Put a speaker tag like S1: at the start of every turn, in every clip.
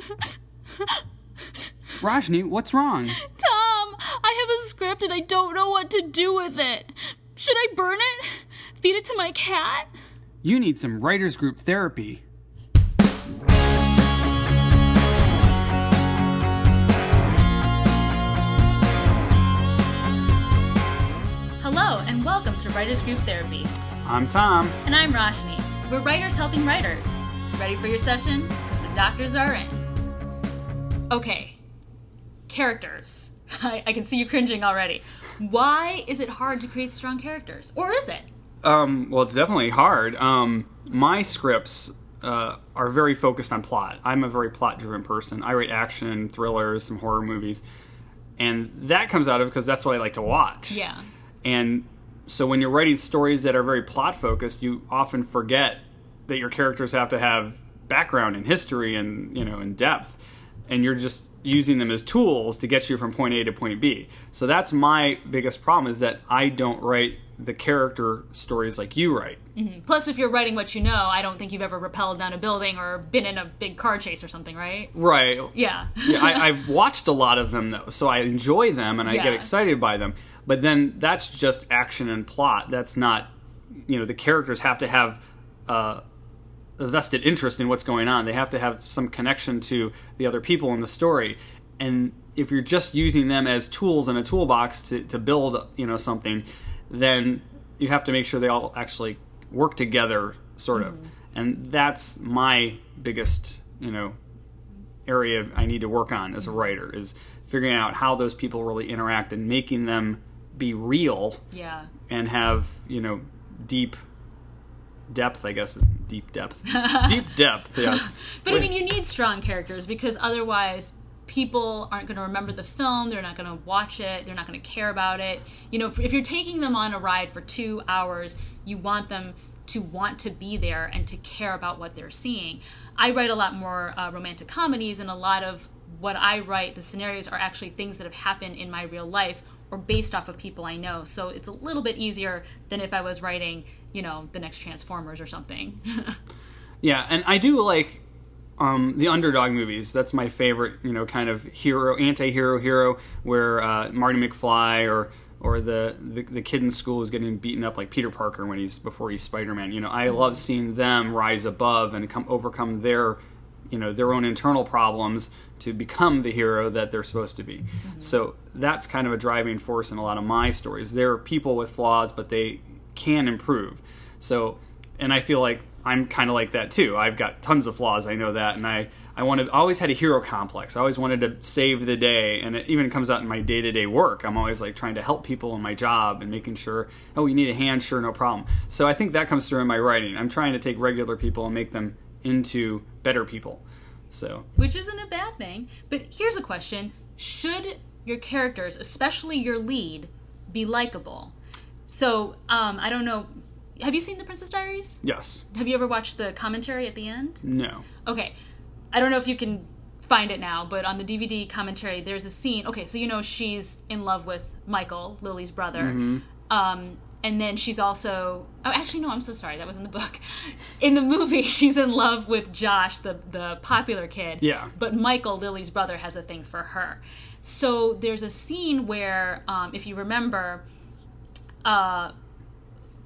S1: Rajni, what's wrong?
S2: Tom, I have a script and I don't know what to do with it. Should I burn it? Feed it to my cat?
S1: You need some writers group therapy.
S2: Hello, and welcome to Writers Group Therapy.
S1: I'm Tom.
S2: And I'm Roshni. We're writers helping writers. Ready for your session? Because the doctors are in. Okay, characters. I, I can see you cringing already. Why is it hard to create strong characters? Or is it?
S1: Um, well, it's definitely hard. Um, my scripts uh, are very focused on plot. I'm a very plot driven person. I write action, thrillers, some horror movies. And that comes out of because that's what I like to watch.
S2: Yeah.
S1: And so when you're writing stories that are very plot focused, you often forget that your characters have to have background and history and you know and depth, and you're just using them as tools to get you from point A to point B. So that's my biggest problem is that I don't write the character stories like you write.
S2: Plus, if you're writing what you know, I don't think you've ever rappelled down a building or been in a big car chase or something, right?
S1: Right.
S2: Yeah.
S1: yeah, I, I've watched a lot of them though, so I enjoy them and I
S2: Yeah.
S1: get excited by them. But then that's just action and plot. That's not, you know, the characters have to have uh, a vested interest in what's going on. They have to have some connection to the other people in the story. And if you're just using them as tools in a toolbox to, to build, you know, something, then you have to make sure they all actually work together, sort of. Mm-hmm. And that's my biggest, you know, area I need to work on as a mm-hmm. writer is figuring out how those people really interact and making them be real
S2: Yeah.
S1: and have you know deep depth. I guess is deep depth, deep depth. Yes,
S2: But I mean, you need strong characters because otherwise, people aren't going to remember the film. They're not going to watch it. They're not going to care about it. You know, if, if you're taking them on a ride for two hours, you want them to want to be there and to care about what they're seeing. I write a lot more uh, romantic comedies, and a lot of what I write, the scenarios are actually things that have happened in my real life or based off of people I know. So it's a little bit easier than if I was writing, you know, the next Transformers or something.
S1: yeah, and I do like um, the underdog movies. That's my favorite. You know, kind of hero, anti-hero, hero, where uh, Marty McFly or or the, the the kid in school is getting beaten up like Peter Parker when he's before he's Spider-Man. You know, I love seeing them rise above and come overcome their you know their own internal problems to become the hero that they're supposed to be. Mm-hmm. So that's kind of a driving force in a lot of my stories. There are people with flaws, but they can improve. So, and I feel like I'm kind of like that too. I've got tons of flaws. I know that, and I I wanted I always had a hero complex. I always wanted to save the day, and it even comes out in my day to day work. I'm always like trying to help people in my job and making sure, oh, you need a hand, sure, no problem. So I think that comes through in my writing. I'm trying to take regular people and make them into better people. So
S2: which isn't a bad thing. But here's a question Should your characters, especially your lead, be likable? So, um, I don't know. Have you seen The Princess Diaries?
S1: yes,
S2: Have you ever watched the commentary at the end?
S1: no,
S2: Okay. I don't know if you can find it now, but on the DVD commentary, there's a scene. Okay, so you know she's in love with Michael, Lily's brother. Um, and then she's also. Oh, actually, no, I'm so sorry. That was in the book. In the movie, she's in love with Josh, the, the popular kid.
S1: Yeah.
S2: But Michael, Lily's brother, has a thing for her. So there's a scene where, um, if you remember, uh,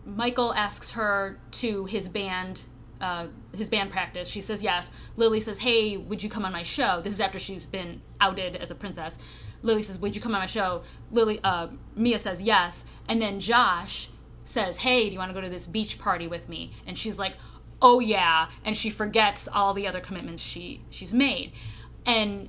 S2: Michael asks her to his band, uh, his band practice. She says yes. Lily says, "Hey, would you come on my show?" This is after she's been outed as a princess. Lily says, "Would you come on my show?" Lily, uh, Mia says yes, and then Josh says, "Hey, do you want to go to this beach party with me?" And she's like, "Oh yeah," and she forgets all the other commitments she she's made, and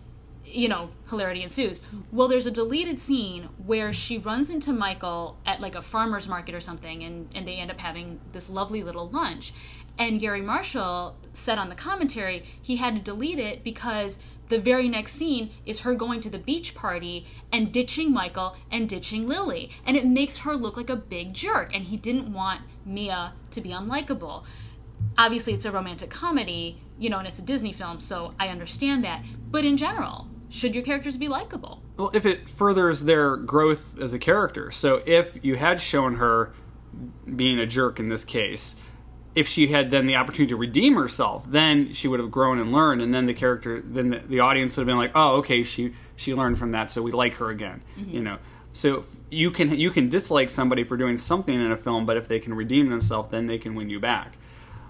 S2: you know, hilarity ensues. Well, there's a deleted scene where she runs into Michael at like a farmer's market or something, and, and they end up having this lovely little lunch. And Garry Marshall said on the commentary he had to delete it because the very next scene is her going to the beach party and ditching Michael and ditching Lily. And it makes her look like a big jerk, and he didn't want Mia to be unlikable obviously it's a romantic comedy, you know, and it's a Disney film, so I understand that. But in general, should your characters be likable?
S1: Well, if it furthers their growth as a character. So if you had shown her being a jerk in this case, if she had then the opportunity to redeem herself, then she would have grown and learned, and then the character, then the, the audience would have been like, oh, okay, she she learned from that, so we like her again, mm-hmm. you know. So you can you can dislike somebody for doing something in a film, but if they can redeem themselves, then they can win you back.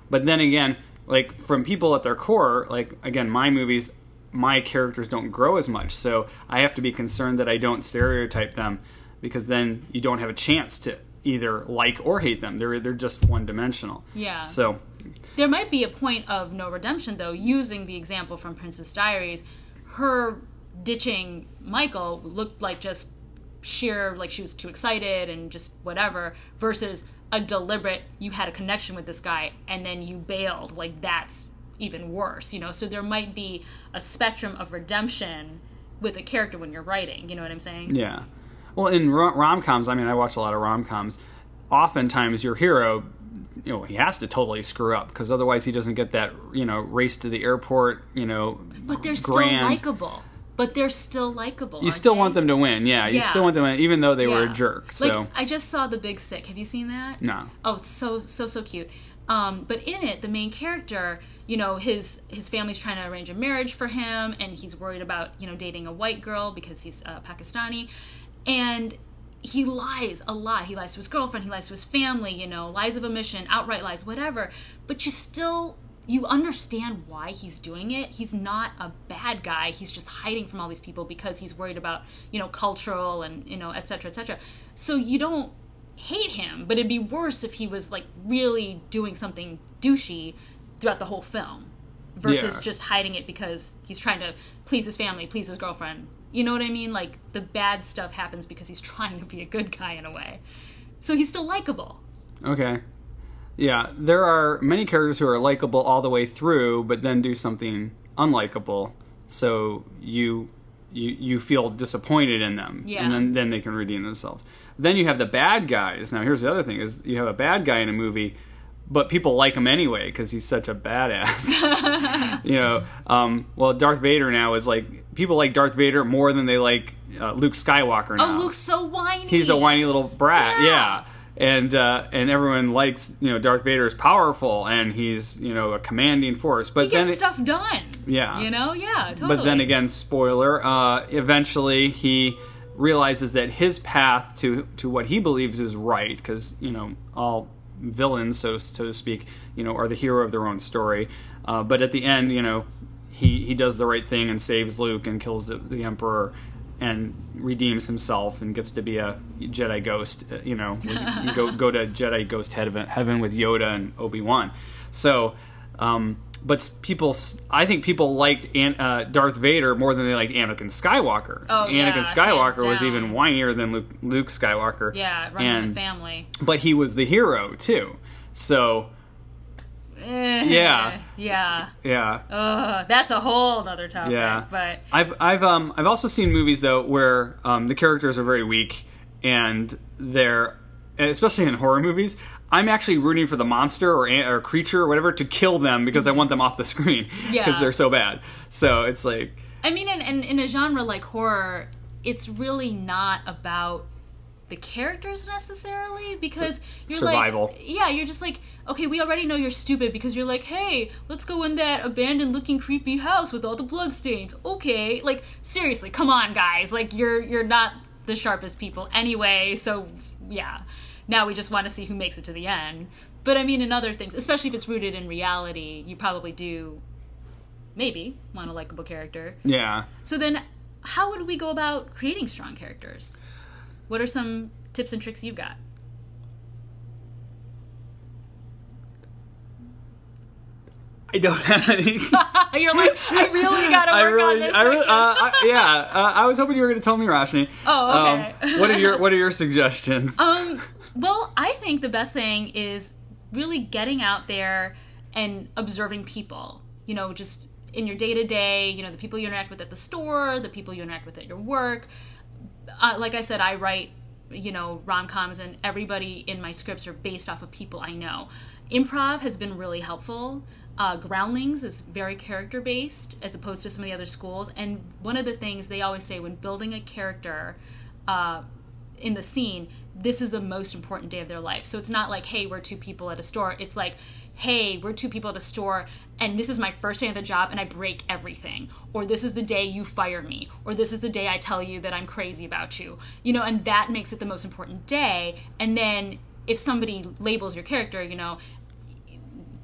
S1: But then again, like from people at their core, like again, my movies, my characters don't grow as much, so I have to be concerned that I don't stereotype them, because then you don't have a chance to either like or hate them. They're they're just one dimensional.
S2: Yeah.
S1: So
S2: There might be a point of no redemption, though, using the example from Princess Diaries. Her ditching Michael looked like just sheer, like she was too excited and just whatever, versus a deliberate, you had a connection with this guy and then you bailed. Like that's even worse, you know? So there might be a spectrum of redemption with a character when you're writing. You know what I'm saying?
S1: Yeah. Well, in rom coms, I mean, I watch a lot of rom coms. Oftentimes, your hero, you know, he has to totally screw up because otherwise he doesn't get that, you know, race to the airport, you know.
S2: But they're still likable. But they're still likable.
S1: You still want them to win, yeah. You
S2: Yeah.
S1: still want them to win, even though they were a jerk. So
S2: like I just saw The Big Sick. Have you seen that?
S1: no,
S2: Oh, it's so so so cute. Um, but in it, the main character, you know, his his family's trying to arrange a marriage for him, and he's worried about you know dating a white girl because he's uh, Pakistani, and he lies a lot. He lies to his girlfriend. He lies to his family. You know, lies of omission, outright lies, whatever. But you still you understand why he's doing it. He's not a bad guy. He's just hiding from all these people because he's worried about you know cultural and you know et cetera, et cetera. So you don't hate him, but it'd be worse if he was like really doing something douchey throughout the whole film versus
S1: Yeah.
S2: just hiding it because he's trying to please his family, please his girlfriend. You know what I mean? Like the bad stuff happens because he's trying to be a good guy in a way. So he's still likable.
S1: okay. Yeah, there are many characters who are likable all the way through, but then do something unlikable. So you you you feel disappointed in them,
S2: Yeah.
S1: and then then they can redeem themselves. Then you have the bad guys. Now here's the other thing: is you have a bad guy in a movie, but people like him anyway because he's such a badass. you know, um, well, Darth Vader now is like people like Darth Vader more than they like uh, Luke Skywalker now. Oh.
S2: Luke's so whiny.
S1: he's a whiny little brat,
S2: Yeah.
S1: yeah. And uh, and everyone likes you know Darth Vader is powerful and he's you know a commanding force, but
S2: He
S1: then
S2: gets
S1: it-
S2: stuff done.
S1: Yeah.
S2: You know? Yeah, totally.
S1: but then again, spoiler. Uh, eventually, he realizes that his path to to what he believes is right, because you know all villains, so so to speak, you know, are the hero of their own story. Uh, but at the end, you know, he he does the right thing and saves Luke and kills the, the Emperor. And redeems himself and gets to be a Jedi ghost, uh, you know, go go to Jedi ghost heaven, heaven with Yoda and Obi Wan. So, um, but people, I think people liked An- uh, Darth Vader more than they liked Anakin Skywalker.
S2: Oh, yeah,
S1: Anakin Skywalker was even whinier than Luke, Luke Skywalker.
S2: Yeah, it runs in the family.
S1: But he was the hero too. So Yeah.
S2: Yeah.
S1: yeah,
S2: Ugh, that's a whole other topic.
S1: yeah.
S2: But
S1: I've I've um I've also seen movies though where um the characters are very weak and they're especially in horror movies. I'm actually rooting for the monster or, or creature or whatever to kill them because I want them off the screen because
S2: Yeah.
S1: they're so bad. So it's like
S2: I mean, in, in, in a genre like horror, it's really not about the characters necessarily because you're
S1: survival.
S2: like, yeah, you're just like, okay, we already know you're stupid because you're like, hey, let's go in that abandoned looking creepy house with all the bloodstains. Okay, like seriously, come on, guys, like you're you're not the sharpest people anyway, so yeah. Now we just want to see who makes it to the end. But I mean, in other things, especially if it's rooted in reality, you probably do maybe want a likable character.
S1: yeah.
S2: So then, how would we go about creating strong characters? What are some tips and tricks you've got?
S1: I don't have any.
S2: You're like, I really gotta
S1: I
S2: work
S1: really,
S2: on this.
S1: I really, uh,
S2: section."
S1: I, yeah. Uh, I was hoping you were going to tell me, Roshni.
S2: Oh, okay.
S1: Um, what are your What are your suggestions?
S2: Um, well, I think the best thing is really getting out there and observing people. You know, just in your day to day, you know, the people you interact with at the store, the people you interact with at your work. Uh, like I said, I write, you know, rom coms, and everybody in my scripts are based off of people I know. Improv has been really helpful. Uh, Groundlings is very character based as opposed to some of the other schools. And one of the things they always say when building a character, uh, in the scene, this is the most important day of their life. So it's not like, hey, we're two people at a store. It's like, hey, we're two people at a store and this is my first day at the job and I break everything. Or this is the day you fire me. Or this is the day I tell you that I'm crazy about you. You know, and that makes it the most important day. And then if somebody labels your character, you know,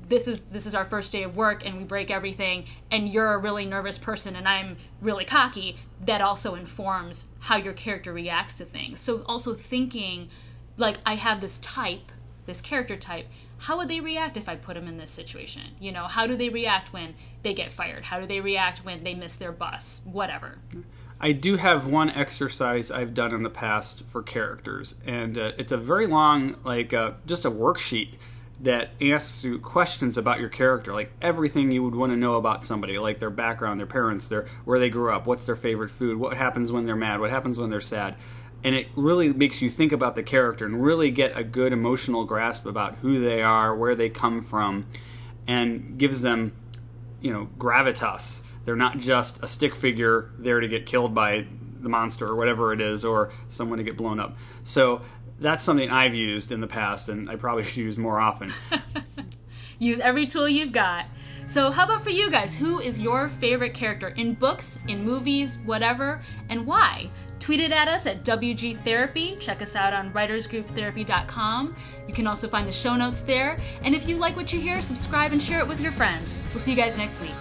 S2: this is this is our first day of work and we break everything and you're a really nervous person and I'm really cocky that also informs how your character reacts to things so also thinking like I have this type this character type how would they react if I put them in this situation? You know how do they react when they get fired? How do they react when they miss their bus? Whatever.
S1: I do have one exercise I've done in the past for characters, and uh, it's a very long, like uh, just a worksheet that asks you questions about your character, like everything you would want to know about somebody, like their background, their parents, their where they grew up, what's their favorite food, what happens when they're mad, what happens when they're sad. And it really makes you think about the character and really get a good emotional grasp about who they are, where they come from, and gives them, you know, gravitas. They're not just a stick figure there to get killed by the monster or whatever it is, or someone to get blown up. So that's something I've used in the past, and I probably should use more often.
S2: Use every tool you've got. So, how about for you guys? Who is your favorite character in books, in movies, whatever, and why? Tweet it at us at WG Therapy. Check us out on writersgrouptherapy.com. You can also find the show notes there. And if you like what you hear, subscribe and share it with your friends. We'll see you guys next week.